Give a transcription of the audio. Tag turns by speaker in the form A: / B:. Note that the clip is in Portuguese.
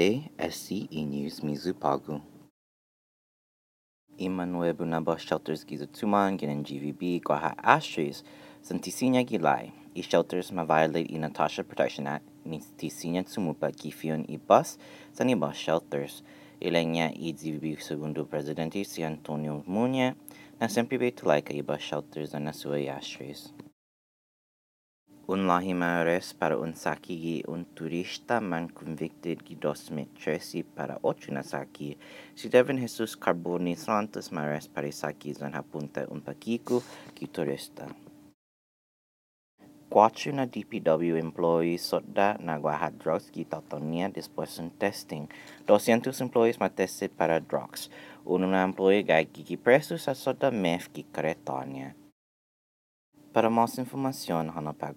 A: Fede, SCE News Mizu Pagu. Immanuel Bunaba Shelters Giza Tuman, Ginan GVB, Gwaha Ashtrays, Santisinya Gilai, e shelters ma violate i Natasha Protection Act, ni Tisinya Tsumupa Gifion i bus, sani bus shelters, ilenya i GVB segundo presidente si Antonio Munye, na sempre beitulaika i bus shelters na sua Ashtrays. Un lahima arrest para un saki un turista man convicted de 2013 para ocho na saki. Si Devin Jesus Carboni Santos ma arrest para saki zan hapunta un pakiku ki turista. Quatro na DPW employees sodda na guaha drugs ki tatonia después un testing. 200 employees ma tested para drugs. Na employee gai ki preso sa sodda meth ki Caretonia. Para más information on about